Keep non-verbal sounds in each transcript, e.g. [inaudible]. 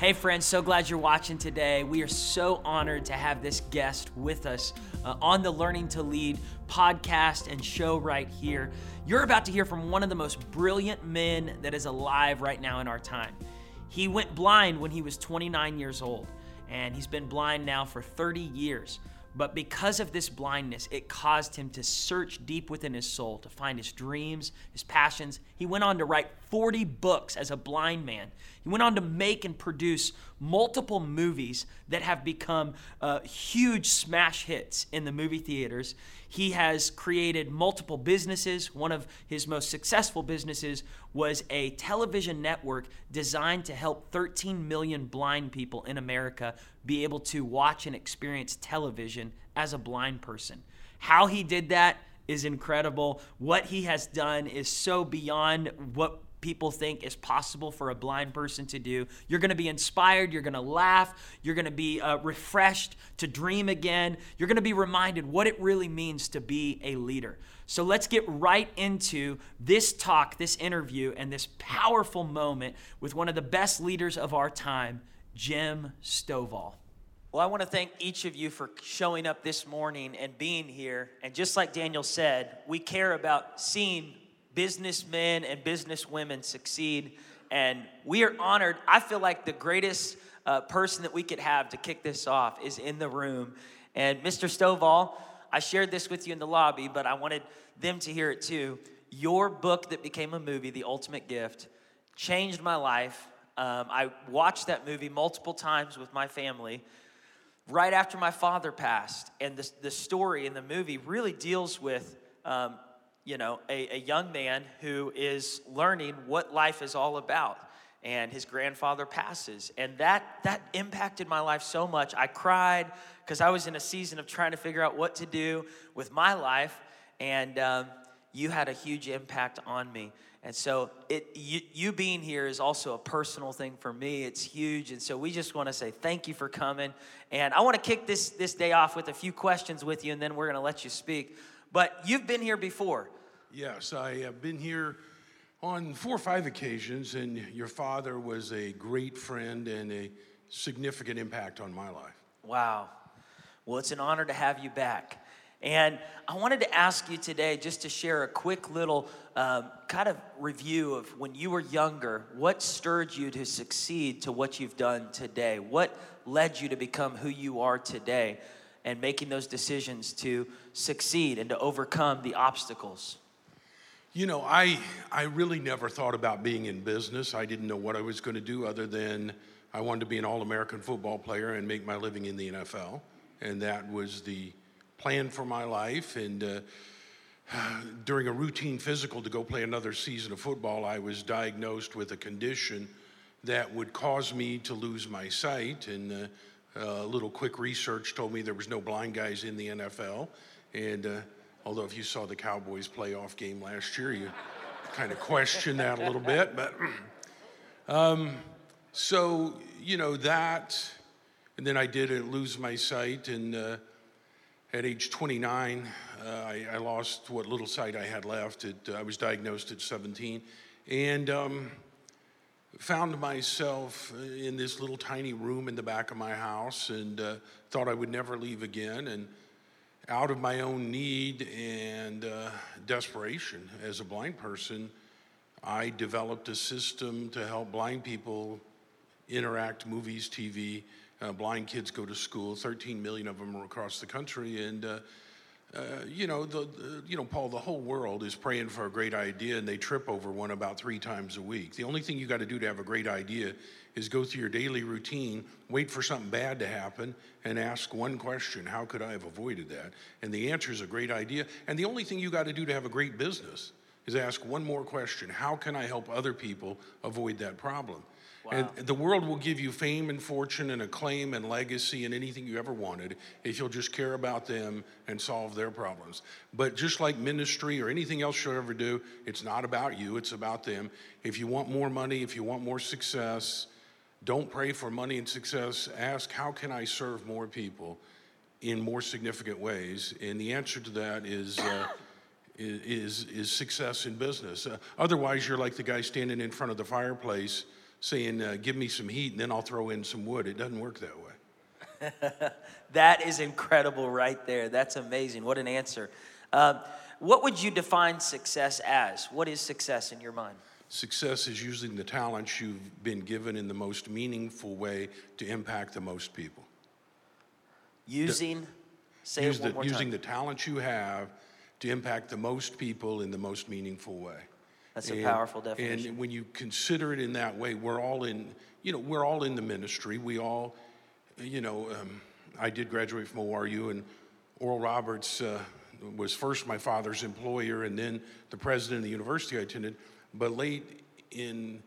Hey, friends, so glad you're watching today. We are so honored to have this guest with us uh, on the Learning to Lead podcast and show right here. You're about to hear from one of the most brilliant men that is alive right now in our time. He went blind when he was 29 years old, and he's been blind now for 30 years. But because of this blindness, it caused him to search deep within his soul to find his dreams, his passions. He went on to write 40 books as a blind man. He went on to make and produce multiple movies that have become uh, huge smash hits in the movie theaters. He has created multiple businesses. One of his most successful businesses was a television network designed to help 13 million blind people in America be able to watch and experience television as a blind person. How he did that is incredible. What he has done is so beyond what people think is possible for a blind person to do. You're going to be inspired. You're going to laugh. You're going to be uh, refreshed to dream again. You're going to be reminded what it really means to be a leader. So let's get right into this talk, this interview, and this powerful moment with one of the best leaders of our time, Jim Stovall. Well, I want to thank each of you for showing up this morning and being here. And just like Daniel said, we care about seeing businessmen and businesswomen succeed. And we are honored. I feel like the greatest uh, person that we could have to kick this off is in the room. And Mr. Stovall, I shared this with you in the lobby, but I wanted them to hear it too. Your book that became a movie, The Ultimate Gift, changed my life. Um, I watched that movie multiple times with my family right after my father passed. And the, the story in the movie really deals with um, you know, a, a young man who is learning what life is all about and his grandfather passes. And that that impacted my life so much. I cried because i was in a season of trying to figure out what to do with my life. And um, you had a huge impact on me and so it you, you being here is also a personal thing for me it's huge and so we just want to say thank you for coming and i want to kick this this day off with a few questions with you and then we're going to let you speak but you've been here before Yes, I have been here on four or five occasions, and your father was a great friend and a significant impact on my life. Wow. Well, it's an honor to have you back. And I wanted to ask you today just to share a quick little um, kind of review of when you were younger, what stirred you to succeed to what you've done today? What led you to become who you are today and making those decisions to succeed and to overcome the obstacles? You know, I, I really never thought about being in business. I didn't know what I was going to do other than I wanted to be an All American football player and make my living in the NFL. And that was the plan for my life. And uh, [sighs] during a routine physical to go play another season of football, I was diagnosed with a condition that would cause me to lose my sight. And uh, a little quick research told me there was no blind guys in the NFL. And uh, Although, if you saw the Cowboys playoff game last year, you kind of question that a little bit. But [clears throat] um, so, you know, that, and then I did lose my sight. And uh, at age 29, uh, I, I, lost what little sight I had left. Uh, I was diagnosed at 17. And um, found myself in this little tiny room in the back of my house and uh, thought I would never leave again. And out of my own need and uh, desperation as a blind person, I developed a system to help blind people interact, movies, TV. Uh, blind kids go to school. 13 million of them are across the country, and uh, uh, you know, the, you know, Paul, the whole world is praying for a great idea, and they trip over one about three times a week. The only thing you got to do to have a great idea is go through your daily routine, wait for something bad to happen, and ask one question: How could I have avoided that? And the answer is a great idea. And the only thing you got to do to have a great business is ask one more question: How can I help other people avoid that problem? Wow. And the world will give you fame and fortune and acclaim and legacy and anything you ever wanted if you'll just care about them and solve their problems. But just like ministry or anything else you'll ever do, it's not about you, it's about them. If you want more money, if you want more success, don't pray for money and success. Ask, how can I serve more people in more significant ways? And the answer to that is. Uh, is, is success in business. Uh, otherwise, you're like the guy standing in front of the fireplace saying, uh, give me some heat and then I'll throw in some wood. It doesn't work that way. [laughs] that is incredible right there. That's amazing. What an answer. Uh, what would you define success as? What is success in your mind? Success is using the talents you've been given in the most meaningful way to impact the most people. Using, say Use the, using time. the talents you have to impact the most people in the most meaningful way. That's a powerful definition. And when you consider it in that way, we're all in, you know, we're all in the ministry. We all, you know, um, I did graduate from ORU, and Oral Roberts uh, was first my father's employer, and then the president of the university I attended. But late in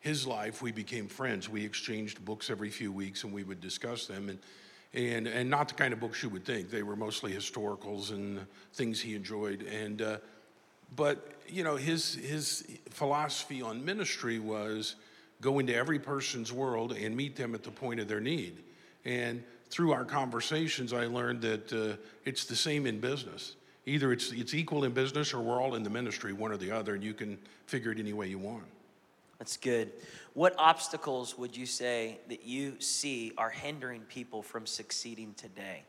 his life, we became friends. We exchanged books every few weeks, and we would discuss them. And and and not the kind of books you would think. They were mostly historicals and things he enjoyed. And uh, but you know his his philosophy on ministry was go into every person's world and meet them at the point of their need. And through our conversations, I learned that uh, it's the same in business. Either it's it's equal in business, or we're all in the ministry, one or the other, and you can figure it any way you want. That's good. What obstacles would you say that you see are hindering people from succeeding today?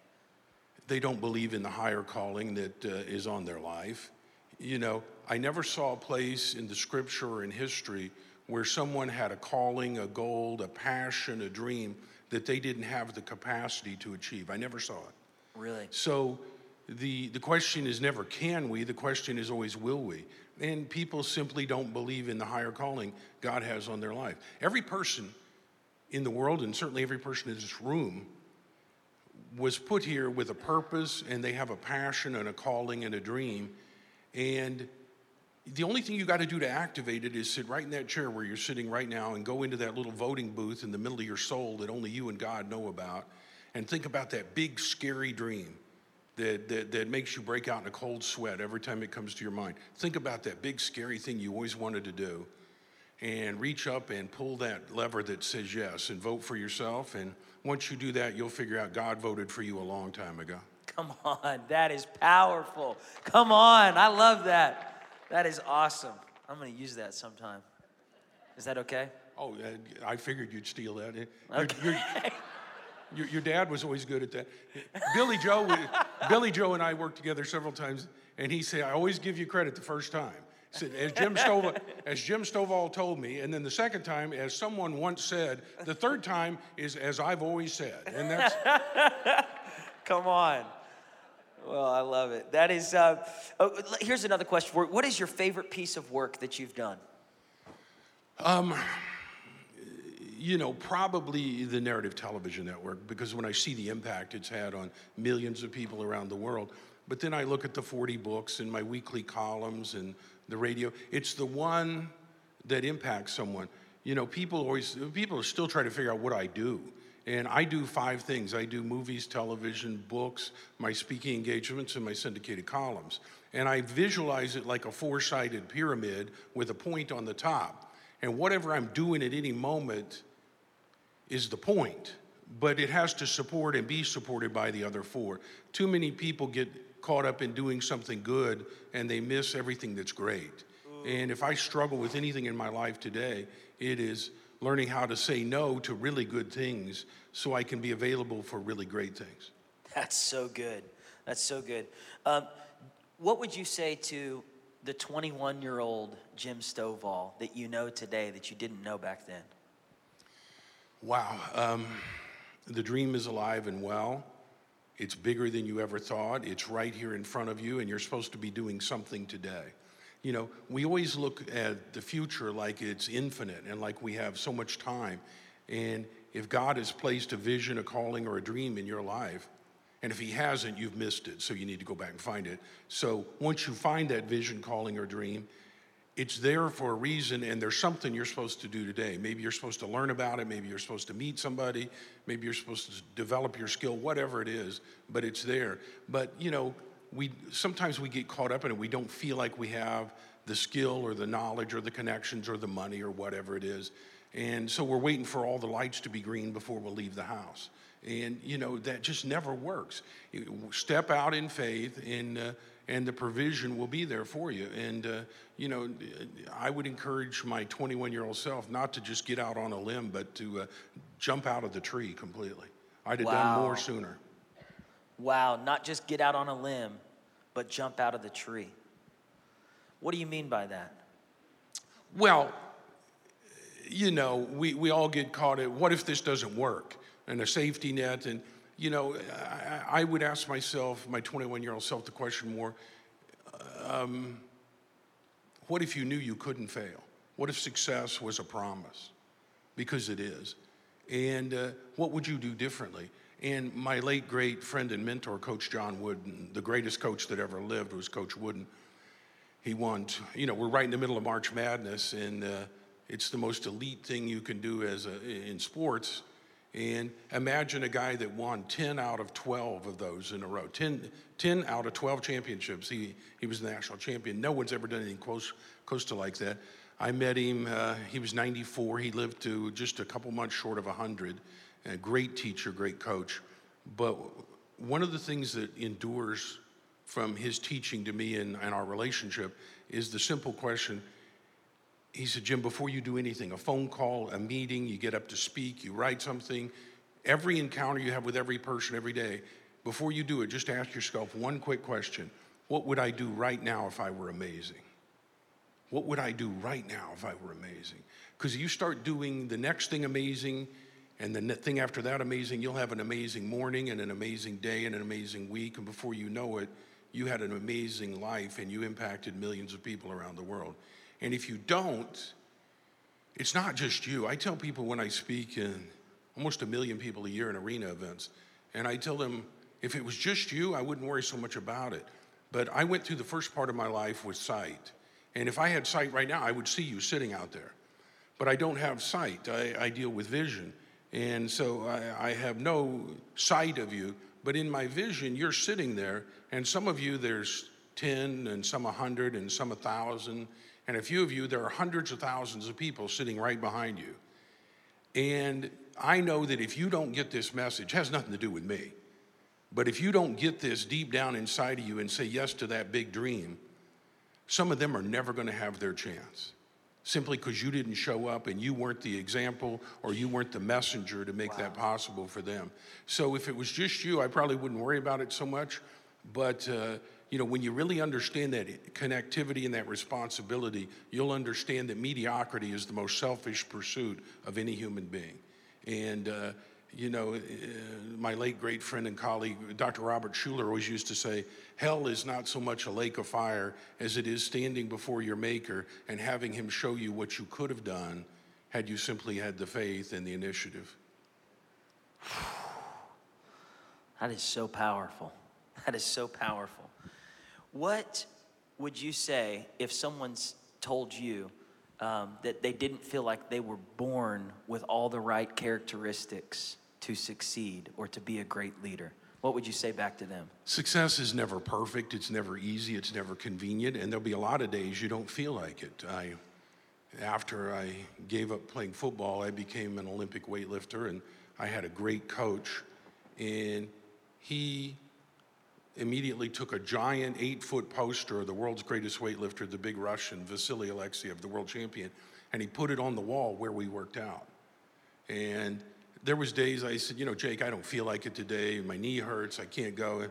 they don't believe in the higher calling that uh, is on their life. You know, I never saw a place in the scripture or in history where someone had a calling, a goal, a passion, a dream that they didn't have the capacity to achieve. I never saw it. Really? So the, the question is never can we, the question is always will we. And people simply don't believe in the higher calling God has on their life. Every person in the world, and certainly every person in this room, was put here with a purpose and they have a passion and a calling and a dream. And the only thing you got to do to activate it is sit right in that chair where you're sitting right now and go into that little voting booth in the middle of your soul that only you and God know about and think about that big, scary dream that, that, that makes you break out in a cold sweat every time it comes to your mind. Think about that big, scary thing you always wanted to do and reach up and pull that lever that says yes and vote for yourself. And once you do that, you'll figure out God voted for you a long time ago. Come on, that is powerful. Come on, I love that. That is awesome. I'm going to use that sometime. Is that okay? Oh, I figured you'd steal that. Your- Okay. Your, your, your dad was always good at that. Billy Joe, Billy Joe and I worked together several times, and he said, "I always give you credit the first time." He said, as Jim Stovall, as Jim Stovall told me, and then the second time, as someone once said, the third time is as I've always said, and that's [laughs] Come on. Well, I love it. That is, uh, oh, here's another question for you. What is your favorite piece of work that you've done? Um, you know, probably the narrative television network because when I see the impact it's had on millions of people around the world. But then I look at the 40 books and my weekly columns and the radio. It's the one that impacts someone. You know, people always, people still try to figure out what I do. And I do five things I do movies, television, books, my speaking engagements, and my syndicated columns. And I visualize it like a four sided pyramid with a point on the top. And whatever I'm doing at any moment is the point, but it has to support and be supported by the other four. Too many people get caught up in doing something good and they miss everything that's great. And if I struggle with anything in my life today, it is learning how to say no to really good things so I can be available for really great things. That's so good. That's so good. Um, what would you say to the 21 year old Jim Stovall that you know today that you didn't know back then? Wow. Um, the dream is alive and well. It's bigger than you ever thought. It's right here in front of you, and you're supposed to be doing something today. You know, we always look at the future like it's infinite and like we have so much time. And if God has placed a vision, a calling, or a dream in your life, and if He hasn't, you've missed it. So you need to go back and find it. So once you find that vision, calling, or dream, it's there for a reason and there's something you're supposed to do today maybe you're supposed to learn about it maybe you're supposed to meet somebody maybe you're supposed to develop your skill whatever it is but it's there but you know we sometimes we get caught up in it we don't feel like we have the skill or the knowledge or the connections or the money or whatever it is and so we're waiting for all the lights to be green before we'll leave the house and you know that just never works step out in faith and uh, and the provision will be there for you. And, uh, you know, I would encourage my 21 year old self not to just get out on a limb, but to uh, jump out of the tree completely. I'd have wow. done more sooner. Wow, not just get out on a limb, but jump out of the tree. What do you mean by that? Well, you know, we, we all get caught in what if this doesn't work? And a safety net. And, you know, I, I would ask myself, my 21 year old self, the question more um, what if you knew you couldn't fail? What if success was a promise? Because it is. And uh, what would you do differently? And my late great friend and mentor, Coach John Wooden, the greatest coach that ever lived was Coach Wooden. He won, you know, we're right in the middle of March Madness, and uh, it's the most elite thing you can do as a, in sports. And imagine a guy that won 10 out of 12 of those in a row. 10, 10 out of 12 championships. He, he was the national champion. No one's ever done anything close, close to like that. I met him, uh, he was 94. He lived to just a couple months short of 100 a great teacher, great coach. But one of the things that endures from his teaching to me and, and our relationship is the simple question. He said, Jim, before you do anything, a phone call, a meeting, you get up to speak, you write something, every encounter you have with every person every day, before you do it, just ask yourself one quick question What would I do right now if I were amazing? What would I do right now if I were amazing? Because you start doing the next thing amazing, and the thing after that amazing, you'll have an amazing morning and an amazing day and an amazing week. And before you know it, you had an amazing life and you impacted millions of people around the world. And if you don't, it's not just you. I tell people when I speak in almost a million people a year in arena events, and I tell them if it was just you, I wouldn't worry so much about it. But I went through the first part of my life with sight. And if I had sight right now, I would see you sitting out there. But I don't have sight, I, I deal with vision. And so I, I, have no sight of you, but in my vision, you're sitting there, and some of you, there's 10, and some 100, and some 1,000. And a few of you, there are hundreds of thousands of people sitting right behind you. And I know that if you don't get this message, has nothing to do with me. But if you don't get this deep down inside of you and say yes to that big dream, some of them are never going to have their chance simply because you didn't show up and you weren't the example or you weren't the messenger to make wow. that possible for them. So if it was just you, I probably wouldn't worry about it so much. But uh, you know, when you really understand that connectivity and that responsibility, you'll understand that mediocrity is the most selfish pursuit of any human being. And uh, you know, uh, my late great friend and colleague, Dr. Robert Schuller, always used to say, Hell is not so much a lake of fire as it is standing before your Maker and having Him show you what you could have done had you simply had the faith and the initiative. [sighs] That is so powerful. That is so powerful. What would you say if someone's told you um, that they didn't feel like they were born with all the right characteristics to succeed or to be a great leader? What would you say back to them? Success is never perfect, it's never easy, it's never convenient, and there'll be a lot of days you don't feel like it. I, after I gave up playing football, I became an Olympic weightlifter, and I had a great coach, and he immediately took a giant eight foot poster of the world's greatest weightlifter, the big Russian, Vasily Alexeyev, the world champion, and he put it on the wall where we worked out. And there was days I said, you know, Jake, I don't feel like it today. My knee hurts. I can't go.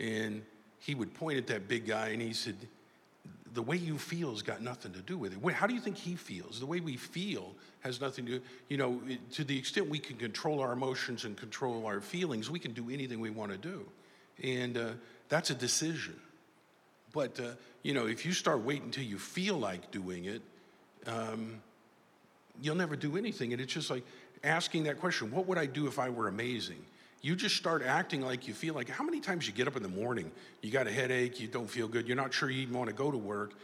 And he would point at that big guy and he said, the way you feel has got nothing to do with it. How do you think he feels? The way we feel has nothing to do, you know, to the extent we can control our emotions and control our feelings, we can do anything we want to do. And uh, that's a decision. But, uh, you know, if you start waiting until you feel like doing it, um, you'll never do anything. And it's just like, asking that question what would I do if I were amazing? You just start acting like you feel like how many times you get up in the morning, you got a headache, you don't feel good, you're not sure you even want to go to work.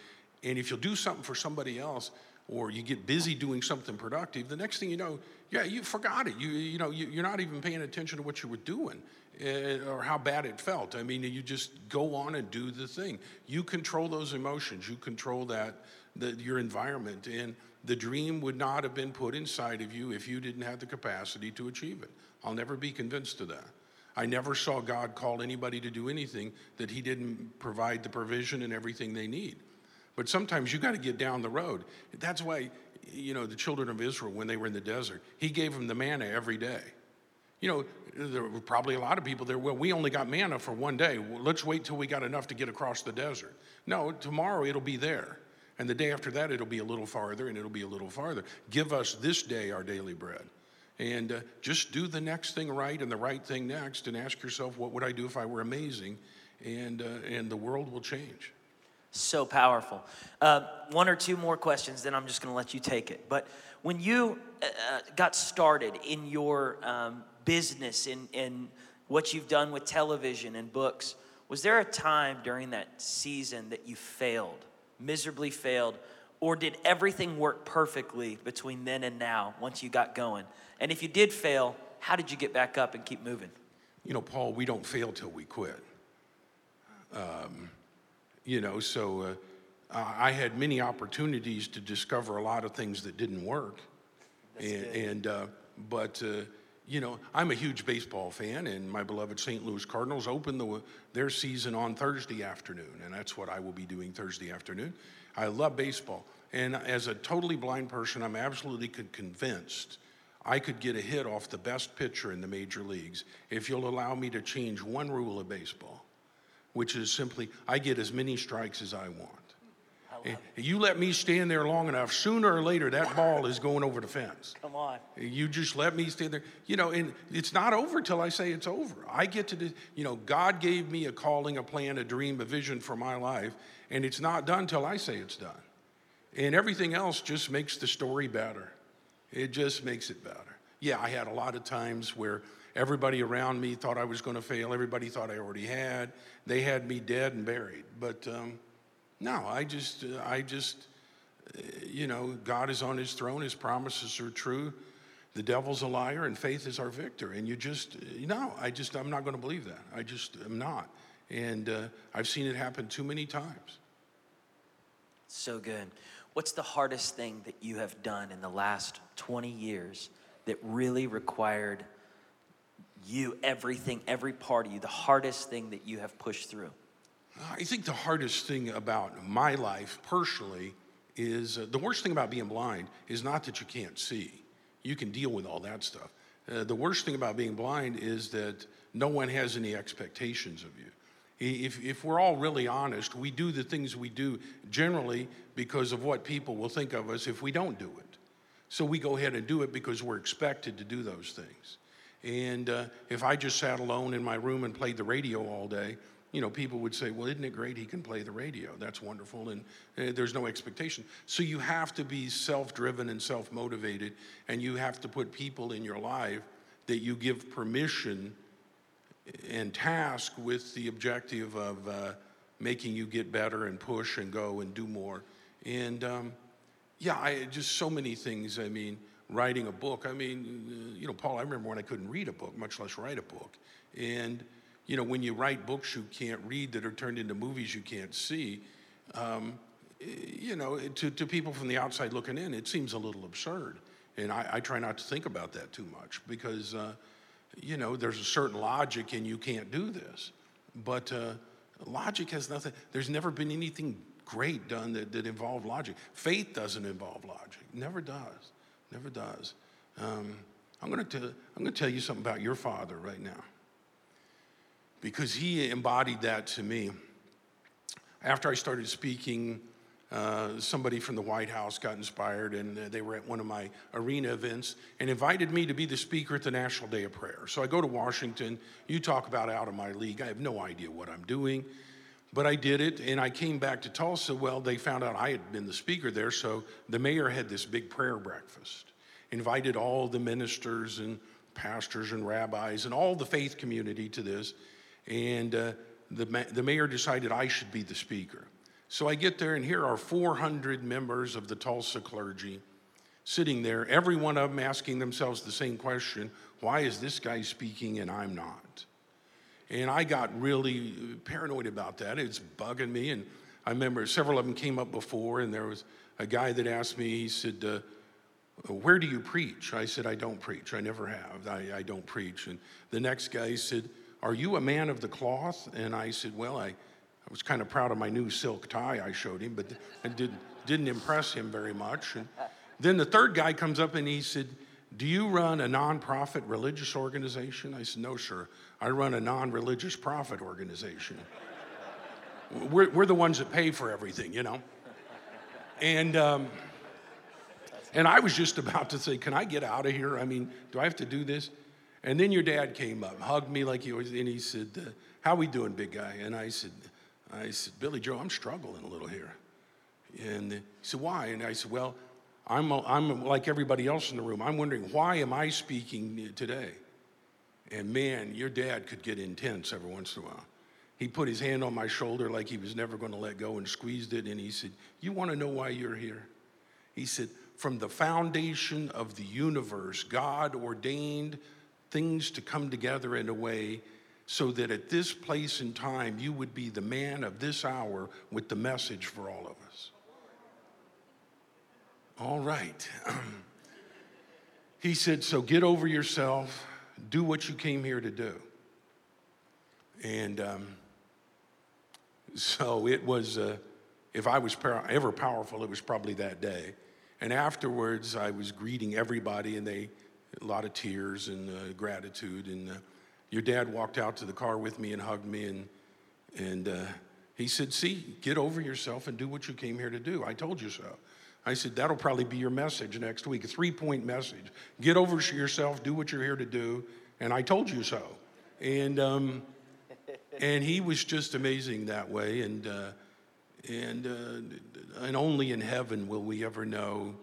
And if you'll do something for somebody else, or you get busy doing something productive, the next thing you know, yeah, you forgot it. You, you know, you, are not even paying attention to what you were doing uh, or how bad it felt. I mean, you just go on and do the thing. You control those emotions. You control that, the, your environment. And the dream would not have been put inside of you if you didn't have the capacity to achieve it. I'll never be convinced of that. I never saw God call anybody to do anything that He didn't provide the provision and everything they need. But sometimes you got to get down the road. That's why, you know, the children of Israel, when they were in the desert, He gave them the manna every day. You know, there were probably a lot of people there. Well, we only got manna for one day. Well, let's wait till we got enough to get across the desert. No, tomorrow it'll be there. And the day after that, it'll be a little farther and it'll be a little farther. Give us this day our daily bread. And uh, just do the next thing right and the right thing next and ask yourself, what would I do if I were amazing? And, uh, and the world will change. So powerful. Uh, one or two more questions, then I'm just going to let you take it. But when you uh, uh, got started in your um, business, in, in what you've done with television and books, was there a time during that season that you failed, miserably failed, or did everything work perfectly between then and now once you got going? And if you did fail, how did you get back up and keep moving? You know, Paul, we don't fail till we quit. Um, you know, so uh, I had many opportunities to discover a lot of things that didn't work. That's and, and uh, but uh, you know, I'm a huge baseball fan, and my beloved St. Louis Cardinals open the, their season on Thursday afternoon, and that's what I will be doing Thursday afternoon. I love baseball, and as a totally blind person, I'm absolutely con- convinced I could get a hit off the best pitcher in the major leagues if you'll allow me to change one rule of baseball, which is simply I get as many strikes as I want. You let me stand there long enough, sooner or later that ball is going over the fence. Come on. You just let me stand there. You know, and it's not over till I say it's over. I get to, you know, God gave me a calling, a plan, a dream, a vision for my life, and it's not done till I say it's done. And everything else just makes the story better. It just makes it better. Yeah, I had a lot of times where everybody around me thought I was going to fail. Everybody thought I already had. They had me dead and buried. But um, no, I just, uh, I just, uh, you know, God is on his throne. His promises are true. The devil's a liar and faith is our victor. And you just, uh, no, I just, I'm not going to believe that. I just am not. And uh, I've seen it happen too many times. So good. What's the hardest thing that you have done in the last 20 years that really required you, everything, every part of you, the hardest thing that you have pushed through? I think the hardest thing about my life personally is uh, the worst thing about being blind is not that you can't see. You can deal with all that stuff. Uh, the worst thing about being blind is that no one has any expectations of you. If, if we're all really honest, we do the things we do generally because of what people will think of us if we don't do it. So we go ahead and do it because we're expected to do those things. And uh, if I just sat alone in my room and played the radio all day, you know, people would say, well, isn't it great he can play the radio? That's wonderful. And uh, there's no expectation. So you have to be self driven and self motivated, and you have to put people in your life that you give permission and task with the objective of uh, making you get better and push and go and do more. And um, yeah, I just so many things. I mean, writing a book. I mean, you know, Paul, I remember when I couldn't read a book, much less write a book. And, you know, when you write books you can't read that are turned into movies you can't see, um, you know, to, to people from the outside looking in, it seems a little absurd. And I, I try not to think about that too much because, uh, you know, there's a certain logic and you can't do this. But uh, logic has nothing, there's never been anything great done that, that involved logic. Faith doesn't involve logic, never does, never does. Um, I'm going to I'm going to tell you something about your father right now because he embodied that to me. After I started speaking, uh, somebody from the White House got inspired, and uh, they were at one of my arena events and invited me to be the speaker at the National Day of Prayer. So I go to Washington. You talk about out of my league. I have no idea what I'm doing, but I did it, and I came back to Tulsa. Well, they found out I had been the speaker there, so the mayor had this big prayer breakfast, invited all the ministers and pastors and rabbis and all the faith community to this, and uh, the, ma- the mayor decided I should be the speaker. So I get there, and here are 400 members of the Tulsa clergy sitting there, every one of them asking themselves the same question why is this guy speaking and I'm not? And I got really paranoid about that. It's bugging me. And I remember several of them came up before, and there was a guy that asked me, he said, uh, Where do you preach? I said, I don't preach. I never have. I, I don't preach. And the next guy said, Are you a man of the cloth? And I said, Well, I, I was kind of proud of my new silk tie I showed him, but it did, didn't impress him very much. And then the third guy comes up and he said, Do you run a nonprofit religious organization? I said, No, sir. I run a non religious profit organization. we're, we're the ones that pay for everything, you know? And, um, and I was just about to say, Can I get out of here? I mean, do I have to do this? And then your dad came up, hugged me like he was, and he said, uh, How we doing, big guy? And I said, I said, Billy Joe, I'm struggling a little here. And he said, Why? And I said, Well, I'm, I'm like everybody else in the room. I'm wondering, why am I speaking today? And man, your dad could get intense every once in a while. He put his hand on my shoulder like he was never going to let go and squeezed it. And he said, You want to know why you're here? He said, From the foundation of the universe, God ordained things to come together in a way so that at this place and time, you would be the man of this hour with the message for all of us. All right. [clears throat] he said, So get over yourself, do what you came here to do. And um, so it was, uh, if I was ever powerful, it was probably that day. And afterwards, I was greeting everybody, and they, a lot of tears and uh, gratitude. And uh, your dad walked out to the car with me and hugged me, and, and uh, he said, See, get over yourself and do what you came here to do. I told you so. I said, that'll probably be your message next week, a three point message. Get over yourself, do what you're here to do, and I told you so. And, um, and he was just amazing that way. And, uh, and, uh, and only in heaven will we ever know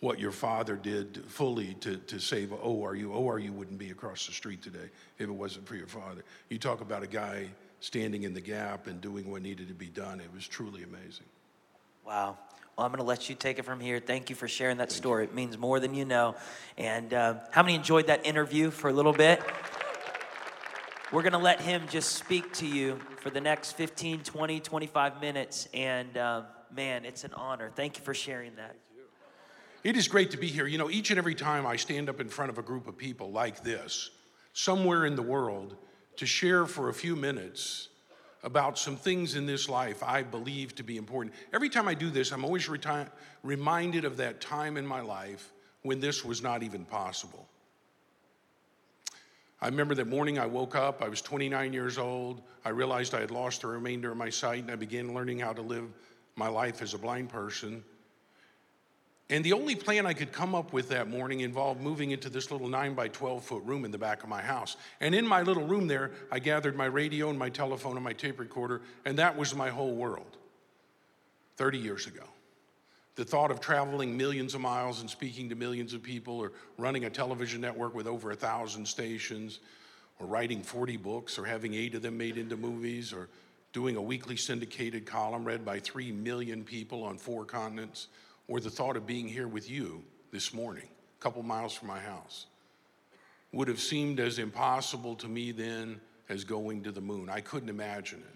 what your father did fully to, to save ORU. ORU wouldn't be across the street today if it wasn't for your father. You talk about a guy standing in the gap and doing what needed to be done. It was truly amazing. Wow. Well, I'm going to let you take it from here. Thank you for sharing that story. It means more than you know. And uh, how many enjoyed that interview for a little bit? We're going to let him just speak to you for the next 15, 20, 25 minutes. And uh, man, it's an honor. Thank you for sharing that. It is great to be here. You know, each and every time I stand up in front of a group of people like this, somewhere in the world, to share for a few minutes about some things in this life I believe to be important. Every time I do this, I'm always reti- reminded of that time in my life when this was not even possible. I remember that morning I woke up, I was 29 years old. I realized I had lost the remainder of my sight, and I began learning how to live my life as a blind person. And the only plan I could come up with that morning involved moving into this little 9 by 12 foot room in the back of my house. And in my little room there, I gathered my radio and my telephone and my tape recorder, and that was my whole world 30 years ago. The thought of traveling millions of miles and speaking to millions of people, or running a television network with over a thousand stations, or writing 40 books, or having eight of them made into movies, or doing a weekly syndicated column read by three million people on four continents or the thought of being here with you this morning, a couple miles from my house, would have seemed as impossible to me then as going to the moon. I couldn't imagine it.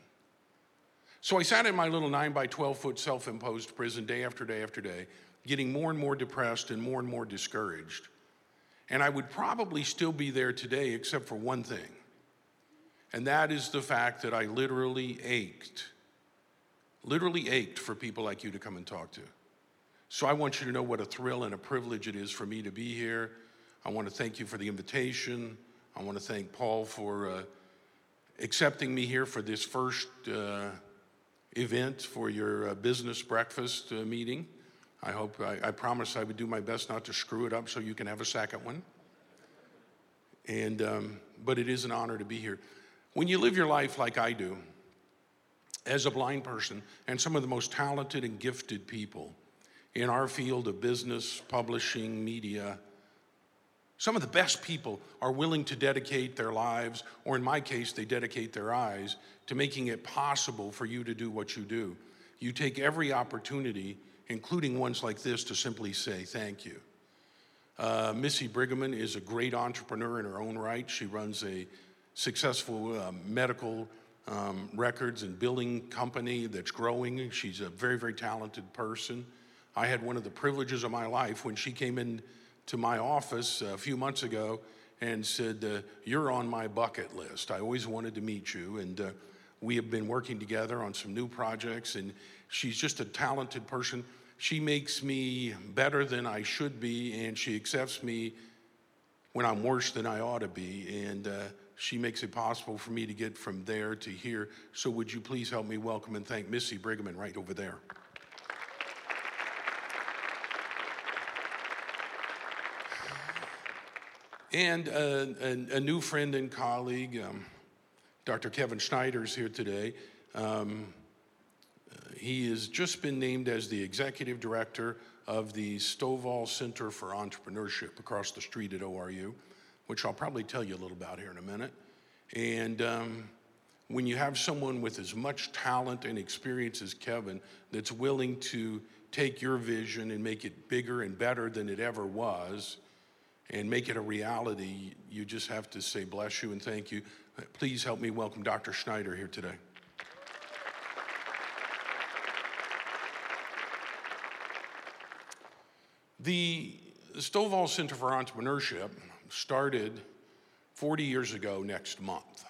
So I sat in my little 9 by 12 foot self imposed prison day after day after day, getting more and more depressed and more and more discouraged. And I would probably still be there today, except for one thing. And that is the fact that I literally ached, literally ached for people like you to come and talk to. So I want you to know what a thrill and a privilege it is for me to be here. I want to thank you for the invitation. I want to thank Paul for uh, accepting me here for this first uh, event for your uh, business breakfast uh, meeting. I hope, I, I promise I would do my best not to screw it up so you can have a second one. And, um, but it is an honor to be here. When you live your life like I do, as a blind person, and some of the most talented and gifted people, in our field of business, publishing, media. Some of the best people are willing to dedicate their lives, or in my case, they dedicate their eyes, to making it possible for you to do what you do. You take every opportunity, including ones like this, to simply say thank you. Uh, Missy Briggerman is a great entrepreneur in her own right. She runs a successful uh, medical um, records and billing company that's growing. She's a very, very talented person. I had one of the privileges of my life when she came in to my office a few months ago and said, uh, You're on my bucket list. I always wanted to meet you. And uh, we have been working together on some new projects, and she's just a talented person. She makes me better than I should be, and she accepts me when I'm worse than I ought to be. And uh, she makes it possible for me to get from there to here. So, would you please help me welcome and thank Missy Brigham right over there? And a, a, a, new friend and colleague, um, Dr. Kevin Schneider, is here today. Um, he has just been named as the executive director of the Stovall Center for Entrepreneurship across the street at ORU, which I'll probably tell you a little about here in a minute. And um, when you have someone with as much talent and experience as Kevin that's willing to take your vision and make it bigger and better than it ever was, and make it a reality, you just have to say bless you and thank you. Please help me welcome Dr. Schneider here today. The Stovall Center for Entrepreneurship started 40 years ago next month.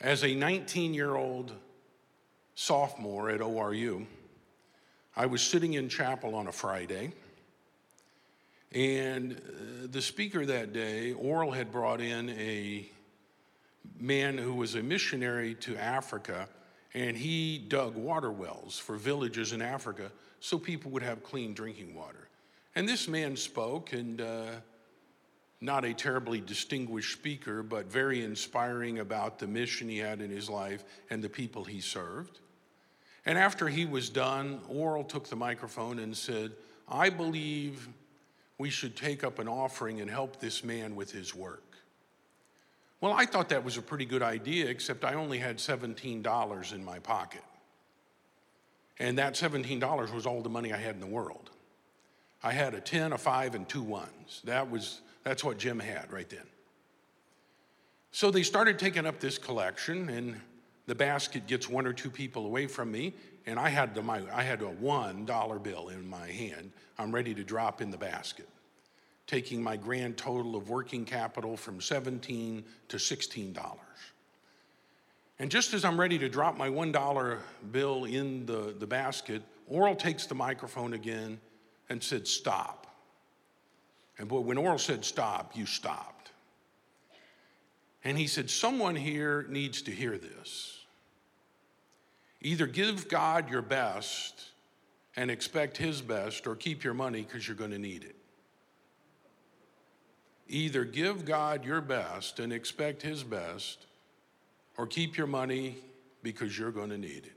As a 19 year old sophomore at ORU, I was sitting in chapel on a Friday and uh, the speaker that day, Oral had brought in a man who was a missionary to Africa, and he dug water wells for villages in Africa so people would have clean drinking water. And this man spoke, and uh, not a terribly distinguished speaker, but very inspiring about the mission he had in his life and the people he served. And after he was done, Oral took the microphone and said, I believe we should take up an offering and help this man with his work. Well, I thought that was a pretty good idea, except I only had $17 in my pocket. And that $17 was all the money I had in the world. I had a 10, a 5, and two ones. That was, that's what Jim had right then. So they started taking up this collection, and the basket gets one or two people away from me, and I had, the, my, I had a one dollar bill in my hand. I'm ready to drop in the basket, taking my grand total of working capital from 17 to 16 dollars. And just as I'm ready to drop my one dollar bill in the, the basket, Oral takes the microphone again and said, Stop. And boy, when Oral said stop, you stopped. And he said, Someone here needs to hear this. Either give God your best and expect His best, or keep your money because you're going to need it. Either give God your best and expect His best, or keep your money because you're going to need it.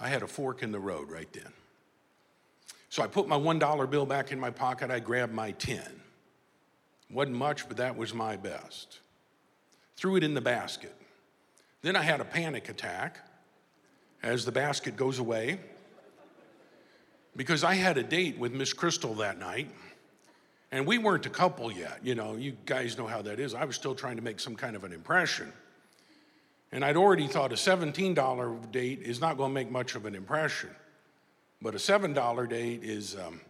I had a fork in the road right then. So I put my $1 bill back in my pocket. I grabbed my 10. Wasn't much, but that was my best. Threw it in the basket. Then I had a panic attack as the basket goes away because I had a date with Miss Crystal that night. And we weren't a couple yet. You know, you guys know how that is. I was still trying to make some kind of an impression. And I'd already thought a $17 date is not going to make much of an impression. But a $7 date is, um,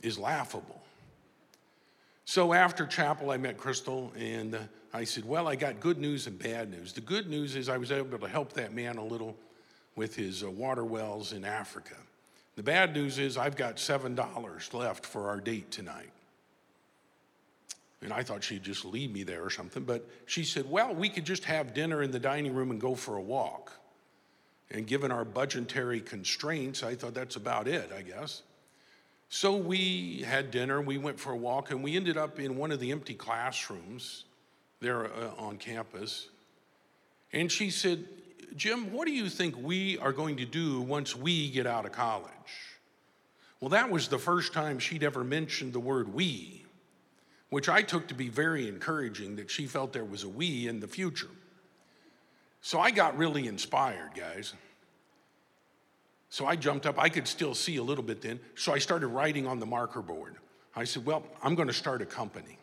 is laughable. So after chapel, I met Crystal, and uh, I said, Well, I got good news and bad news. The good news is I was able to help that man a little with his uh, water wells in Africa. The bad news is I've got $7 left for our date tonight. And I thought she'd just leave me there or something, but she said, Well, we could just have dinner in the dining room and go for a walk. And given our budgetary constraints, I thought that's about it, I guess. So we had dinner, we went for a walk, and we ended up in one of the empty classrooms there uh, on campus. And she said, Jim, what do you think we are going to do once we get out of college? Well, that was the first time she'd ever mentioned the word we, which I took to be very encouraging that she felt there was a we in the future. So I got really inspired, guys. So I jumped up. I could still see a little bit then. So I started writing on the marker board. I said, Well, I'm going to start a company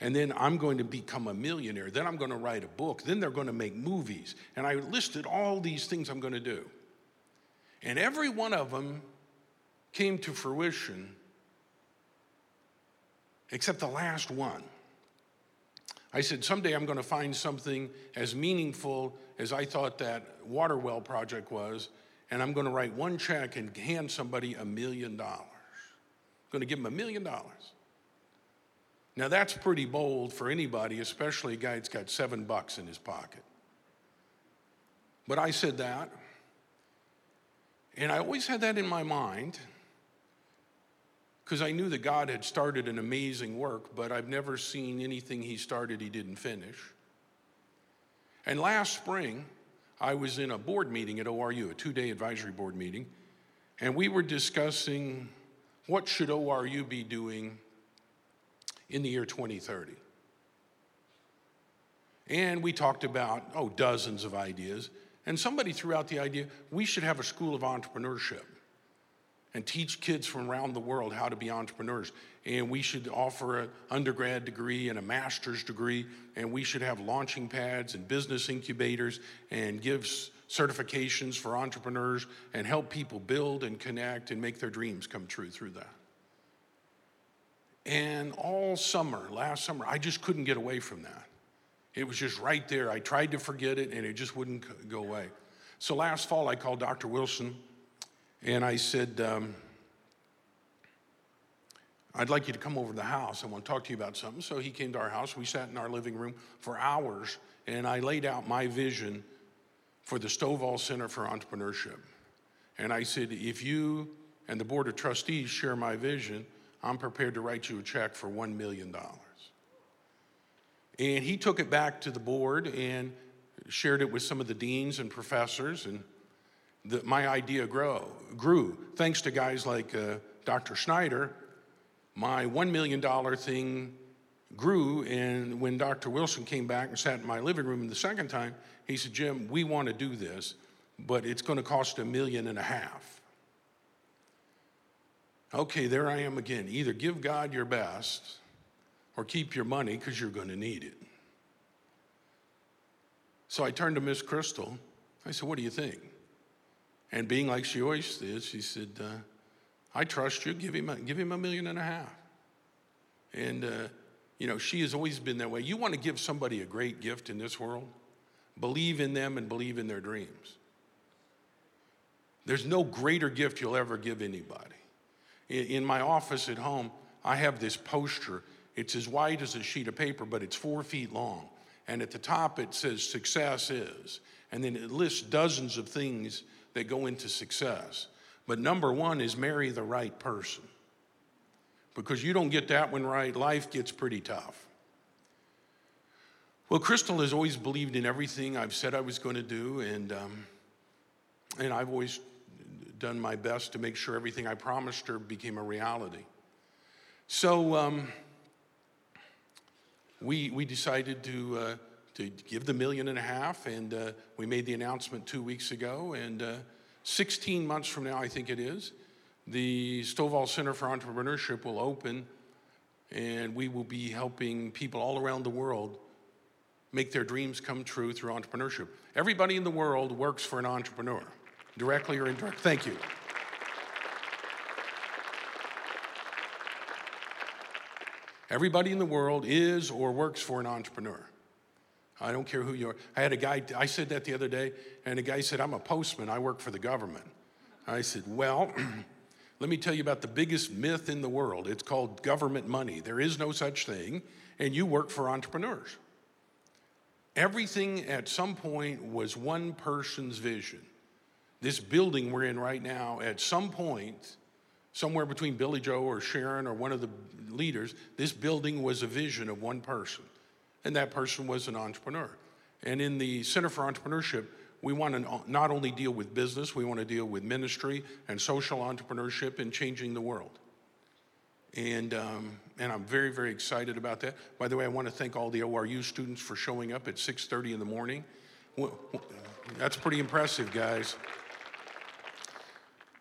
and then I'm going to become a millionaire. Then I'm going to write a book. Then they're going to make movies. And I listed all these things I'm going to do. And every one of them came to fruition except the last one. I said, someday I'm going to find something as meaningful as I thought that water well project was, and I'm going to write one check and hand somebody a million dollars. I'm going to give them a million dollars. Now, that's pretty bold for anybody, especially a guy that's got seven bucks in his pocket. But I said that, and I always had that in my mind because I knew that God had started an amazing work, but I've never seen anything He started He didn't finish. And last spring, I was in a board meeting at ORU, a two day advisory board meeting, and we were discussing what should ORU be doing in the year 2030. And we talked about, oh, dozens of ideas. And somebody threw out the idea we should have a school of entrepreneurship and teach kids from around the world how to be entrepreneurs. And we should offer an undergrad degree and a master's degree, and we should have launching pads and business incubators and give certifications for entrepreneurs and help people build and connect and make their dreams come true through that. And all summer, last summer, I just couldn't get away from that. It was just right there. I tried to forget it and it just wouldn't go away. So last fall, I called Dr. Wilson and I said, um, I'd like you to come over to the house. I want to talk to you about something. So he came to our house. We sat in our living room for hours, and I laid out my vision for the Stovall Center for Entrepreneurship. And I said, if you and the Board of Trustees share my vision, I'm prepared to write you a check for $1 million. And he took it back to the board and shared it with some of the deans and professors. And the, my idea grow, grew thanks to guys like uh, Dr. Schneider. My $1 million thing grew, and when Dr. Wilson came back and sat in my living room the second time, he said, Jim, we want to do this, but it's going to cost a million and a half. Okay, there I am again. Either give God your best or keep your money because you're going to need it. So I turned to Miss Crystal. I said, What do you think? And being like she always is, she said, uh, I trust you. Give him, a, give him a million and a half. And, uh, you know, she has always been that way. You want to give somebody a great gift in this world? Believe in them and believe in their dreams. There's no greater gift you'll ever give anybody. In, my office at home, I have this poster. It's as wide as a sheet of paper, but it's four feet long. And at the top, it says success is. And then it lists dozens of things that go into success. But number one is marry the right person. Because you don't get that one right, life gets pretty tough. Well, Crystal has always believed in everything I've said I was going to do, and, um, and I've always done my best to make sure everything I promised her became a reality. So um, we, we decided to, uh, to give the million and a half, and uh, we made the announcement two weeks ago. And uh, 16 months from now, I think it is, the Stovall Center for Entrepreneurship will open, and we will be helping people all around the world make their dreams come true through entrepreneurship. Everybody in the world works for an entrepreneur, directly or indirectly. Thank you. Everybody in the world is or works for an entrepreneur. I don't care who you are. I had a guy, I said that the other day, and a guy said, I'm a postman, I work for the government. I said, Well, [clears throat] let me tell you about the biggest myth in the world. It's called government money. There is no such thing, and you work for entrepreneurs. Everything at some point was one person's vision. This building we're in right now, at some point, somewhere between Billy Joe or Sharon or one of the leaders, this building was a vision of one person and that person was an entrepreneur. And in the Center for Entrepreneurship, we want to not only deal with business, we want to deal with ministry and social entrepreneurship and changing the world. And, um, and I'm very, very excited about that. By the way, I want to thank all the ORU students for showing up at 6.30 in the morning. That's pretty impressive, guys.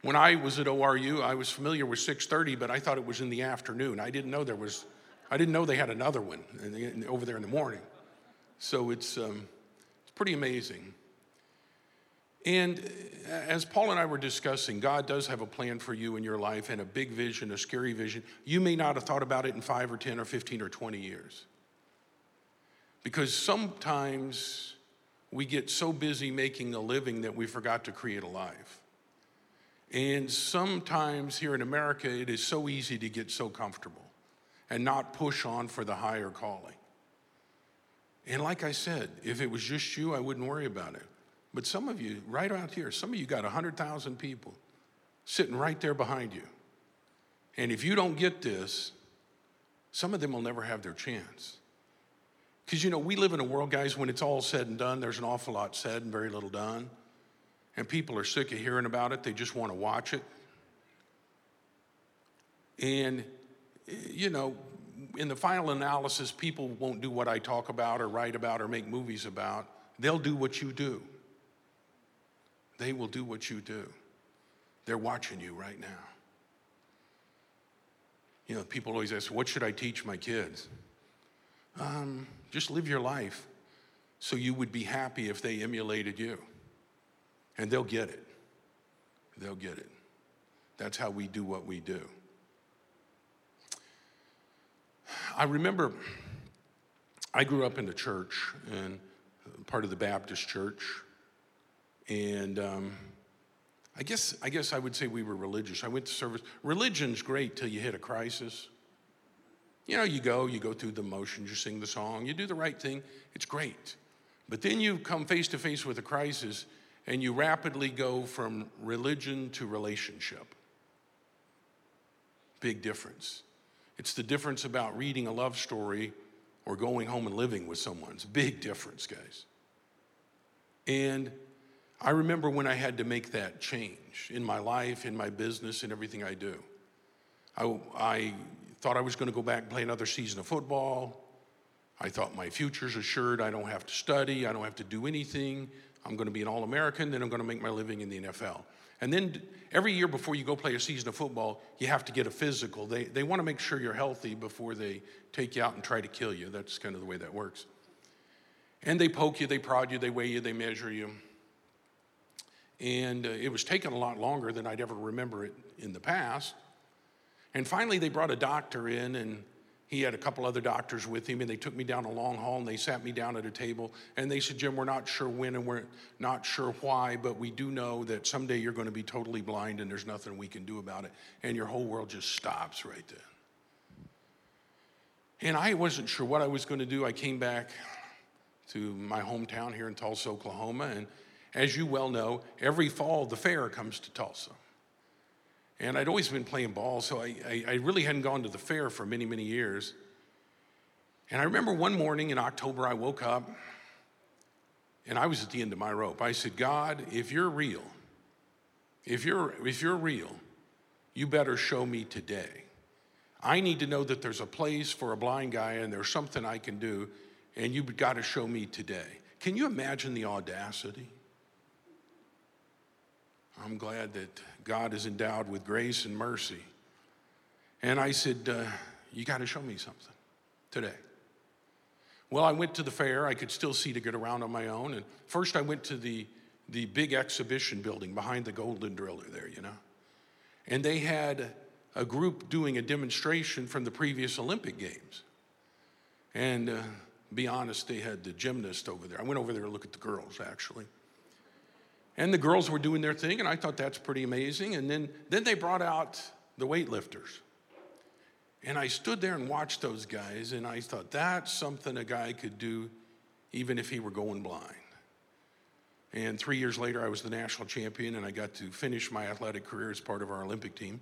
When I was at ORU, I was familiar with 6.30, but I thought it was in the afternoon. I didn't know there was I didn't know they had another one over there in the morning. So it's, um, it's pretty amazing. And as Paul and I were discussing, God does have a plan for you in your life and a big vision, a scary vision. You may not have thought about it in five or 10 or 15 or 20 years. Because sometimes we get so busy making a living that we forgot to create a life. And sometimes here in America, it is so easy to get so comfortable and not push on for the higher calling. And like I said, if it was just you, I wouldn't worry about it. But some of you, right out here, some of you got 100,000 people sitting right there behind you. And if you don't get this, some of them will never have their chance. Because, you know, we live in a world, guys, when it's all said and done, there's an awful lot said and very little done. And people are sick of hearing about it, they just want to watch it. And, you know, in the final analysis, people won't do what I talk about or write about or make movies about. They'll do what you do. They will do what you do. They're watching you right now. You know, people always ask, What should I teach my kids? Um, just live your life so you would be happy if they emulated you. And they'll get it. They'll get it. That's how we do what we do. I remember I grew up in the church and part of the Baptist church. And um, I guess I guess I would say we were religious. I went to service. Religion's great till you hit a crisis. You know, you go, you go through the motions, you sing the song, you do the right thing. It's great. But then you come face to face with a crisis and you rapidly go from religion to relationship. Big difference. It's the difference about reading a love story or going home and living with someone. It's a big difference, guys. And I remember when I had to make that change in my life, in my business, in everything I do. I, I thought I was going to go back and play another season of football. I thought my future's assured. I don't have to study. I don't have to do anything. I'm going to be an All American. Then I'm going to make my living in the NFL. And then every year before you go play a season of football, you have to get a physical. They, they want to make sure you're healthy before they take you out and try to kill you. That's kind of the way that works. And they poke you, they prod you, they weigh you, they measure you. And uh, it was taking a lot longer than I'd ever remember it in the past. And finally, they brought a doctor in, and he had a couple other doctors with him, and they took me down a long hall and they sat me down at a table. And they said, Jim, we're not sure when and we're not sure why, but we do know that someday you're going to be totally blind and there's nothing we can do about it. And your whole world just stops right then. And I wasn't sure what I was going to do. I came back to my hometown here in Tulsa, Oklahoma, and as you well know, every fall the fair comes to Tulsa. And I'd always been playing ball, so I, I, I, really hadn't gone to the fair for many, many years. And I remember one morning in October, I woke up and I was at the end of my rope. I said, God, if you're real, if you're, if you're real, you better show me today. I need to know that there's a place for a blind guy and there's something I can do, and you've got to show me today. Can you imagine the audacity? I'm glad that God is endowed with grace and mercy. And I said, uh, You got to show me something today. Well, I went to the fair. I could still see to get around on my own. And first, I went to the, the big exhibition building behind the Golden Driller there, you know. And they had a group doing a demonstration from the previous Olympic Games. And uh, be honest, they had the gymnast over there. I went over there to look at the girls, actually. And the girls were doing their thing, and I thought that's pretty amazing. And then, then they brought out the weightlifters. And I stood there and watched those guys, and I thought that's something a guy could do even if he were going blind. And three years later, I was the national champion, and I got to finish my athletic career as part of our Olympic team.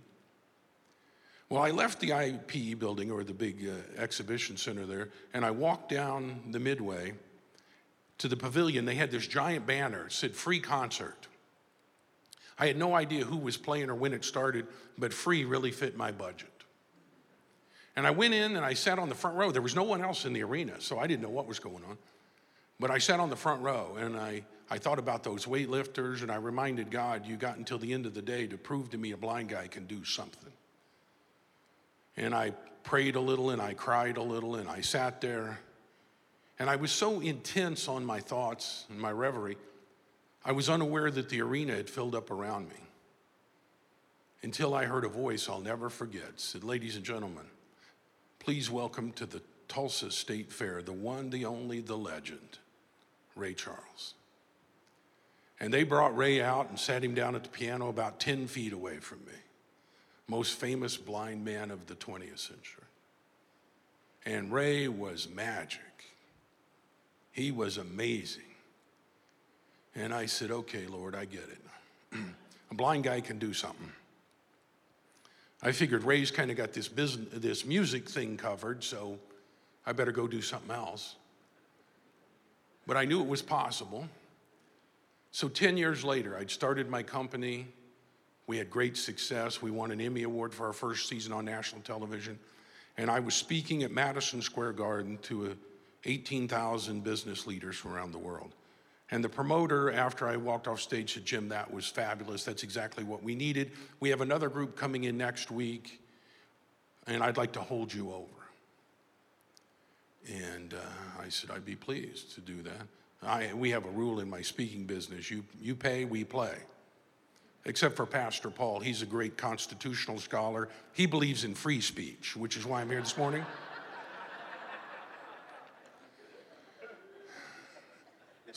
Well, I left the IPE building or the big uh, exhibition center there, and I walked down the midway to the pavilion, they had this giant banner, said free concert. I had no idea who was playing or when it started, but free really fit my budget. And I went in and I sat on the front row. There was no one else in the arena, so I didn't know what was going on. But I sat on the front row and I, I thought about those weightlifters and I reminded God, you got until the end of the day to prove to me a blind guy can do something. And I prayed a little and I cried a little and I sat there and I was so intense on my thoughts and my reverie, I was unaware that the arena had filled up around me until I heard a voice I'll never forget said, Ladies and gentlemen, please welcome to the Tulsa State Fair the one, the only, the legend, Ray Charles. And they brought Ray out and sat him down at the piano about 10 feet away from me. Most famous blind man of the 20th century. And Ray was magic. He was amazing. And I said, Okay, Lord, I get it. [clears throat] a blind guy can do something. I figured Ray's kind of got this business, this music thing covered, so I better go do something else. But I knew it was possible. So 10 years later, I'd started my company. We had great success. We won an Emmy Award for our first season on national television. And I was speaking at Madison Square Garden to 18,000 business leaders from around the world. And the promoter, after I walked off stage, said, Jim, that was fabulous. That's exactly what we needed. We have another group coming in next week, and I'd like to hold you over. And uh, I said, I'd be pleased to do that. I, we have a rule in my speaking business you, you pay, we play. Except for Pastor Paul. He's a great constitutional scholar. He believes in free speech, which is why I'm here this morning.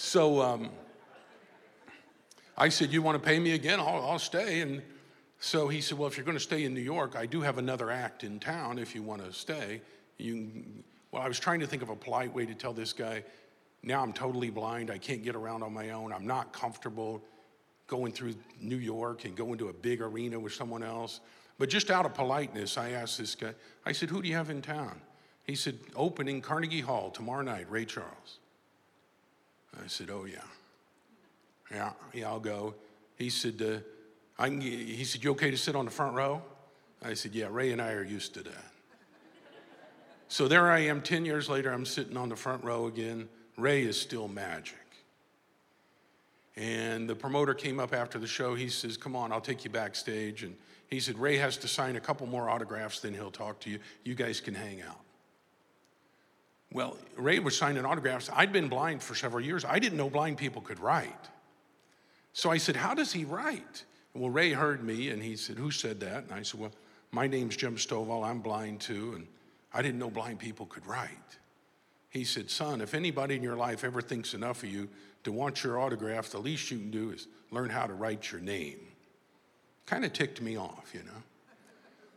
So um, I said, You want to pay me again? I'll, I'll stay. And so he said, Well, if you're going to stay in New York, I do have another act in town if you want to stay. You, well, I was trying to think of a polite way to tell this guy, now I'm totally blind. I can't get around on my own. I'm not comfortable going through New York and going to a big arena with someone else. But just out of politeness, I asked this guy, I said, Who do you have in town? He said, Opening Carnegie Hall tomorrow night, Ray Charles. I said, Oh, yeah. Yeah, yeah, I'll go. He said, uh, I can, he said, You okay to sit on the front row? I said, Yeah, Ray and I are used to that. so there I am, 10 years later, I'm sitting on the front row again. Ray is still magic. And the promoter came up after the show. He says, Come on, I'll take you backstage. And he said, Ray has to sign a couple more autographs, then he'll talk to you. You guys can hang out. Well, Ray was signing autographs. I'd been blind for several years. I didn't know blind people could write. So I said, How does he write? Well, Ray heard me and he said, Who said that? And I said, Well, my name's Jim Stovall. I'm blind too. And I didn't know blind people could write. He said, Son, if anybody in your life ever thinks enough of you to want your autograph, the least you can do is learn how to write your name. Kind of ticked me off, you know.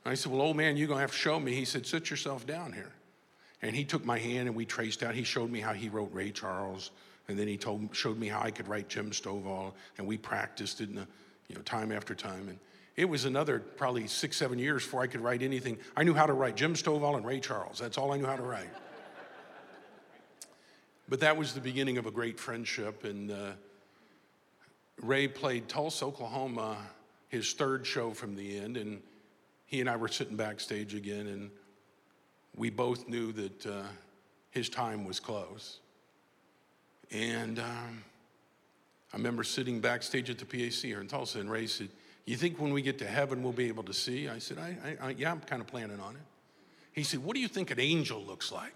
I said, Well, old man, you're going to have to show me. He said, Sit yourself down here. And he took my hand and we traced out. He showed me how he wrote Ray Charles, and then he told, showed me how I could write Jim Stovall, and we practiced it, in you know, time after time. And it was another probably six, seven years before I could write anything. I knew how to write Jim Stovall and Ray Charles. That's all I knew how to write. but that was the beginning of a great friendship, and uh, Ray played Tulsa, Oklahoma, his third show from the end, and he and I were sitting backstage again, and we both knew that uh, his time was close. And um, I remember sitting backstage at the PAC here in Tulsa, and Ray said, You think when we get to heaven we'll be able to see? I said, I, I, I, Yeah, I'm kind of planning on it. He said, What do you think an angel looks like?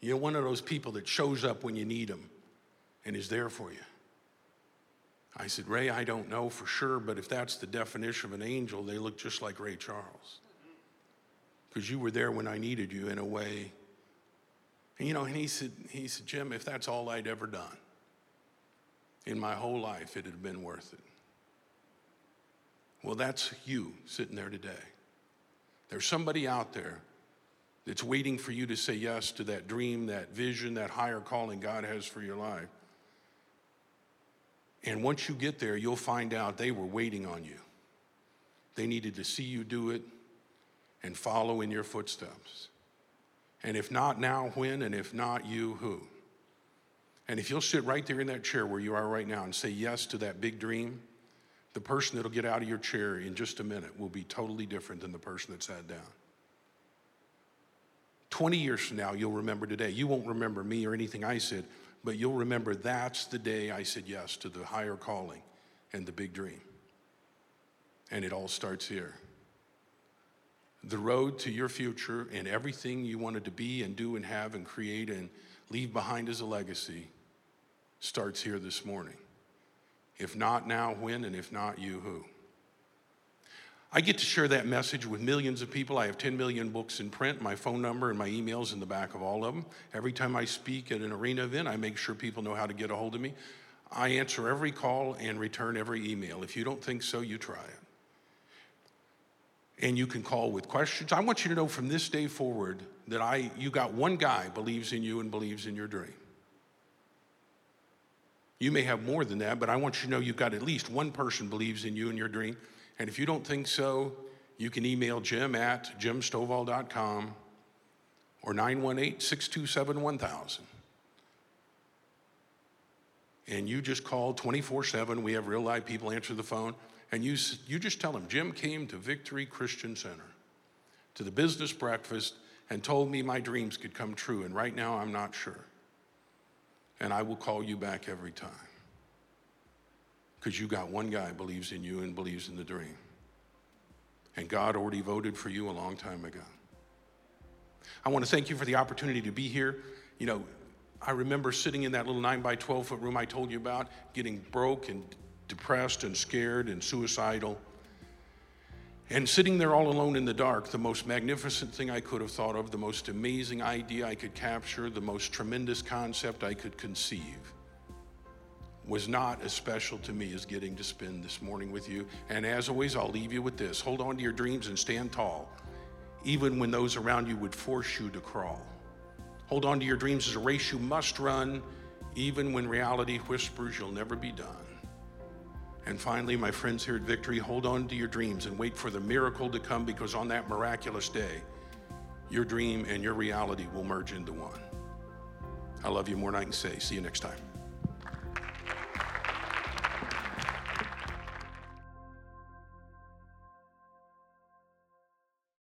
You know, one of those people that shows up when you need him and is there for you. I said, Ray, I don't know for sure, but if that's the definition of an angel, they look just like Ray Charles because you were there when I needed you in a way. And, you know, and he said, he said, Jim, if that's all I'd ever done in my whole life, it'd have been worth it. Well, that's you sitting there today. There's somebody out there that's waiting for you to say yes to that dream, that vision, that higher calling God has for your life. And once you get there, you'll find out they were waiting on you. They needed to see you do it, and follow in your footsteps. And if not now, when? And if not you, who? And if you'll sit right there in that chair where you are right now and say yes to that big dream, the person that'll get out of your chair in just a minute will be totally different than the person that sat down. 20 years from now, you'll remember today. You won't remember me or anything I said, but you'll remember that's the day I said yes to the higher calling and the big dream. And it all starts here the road to your future and everything you wanted to be and do and have and create and leave behind as a legacy starts here this morning. If not now, when? And if not you, who? I get to share that message with millions of people. I have 10 million books in print. My phone number and my email's in the back of all of them. Every time I speak at an arena event, I make sure people know how to get a hold of me. I answer every call and return every email. If you don't think so, you try it. And you can call with questions. I want you to know from this day forward that I you got one guy believes in you and believes in your dream. You may have more than that, but I want you to know you've got at least one person believes in you and your dream. And if you don't think so, you can email jim at jimstovall.com or 918 627 1000. And you just call 24 7. We have real live people answer the phone. And you, you just tell them Jim came to Victory Christian Center, to the business breakfast, and told me my dreams could come true. And right now, I'm not sure. And I will call you back every time because you got one guy believes in you and believes in the dream. And God already voted for you a long time ago. I want to thank you for the opportunity to be here. You know, I remember sitting in that little 9 by 12 foot room I told you about, getting broke and depressed and scared and suicidal. And sitting there all alone in the dark, the most magnificent thing I could have thought of, the most amazing idea I could capture, the most tremendous concept I could conceive was not as special to me as getting to spend this morning with you. And as always, I'll leave you with this hold on to your dreams and stand tall, even when those around you would force you to crawl. Hold on to your dreams as a race you must run, even when reality whispers you'll never be done. And finally, my friends here at Victory, hold on to your dreams and wait for the miracle to come because on that miraculous day, your dream and your reality will merge into one. I love you more than I can say. See you next time.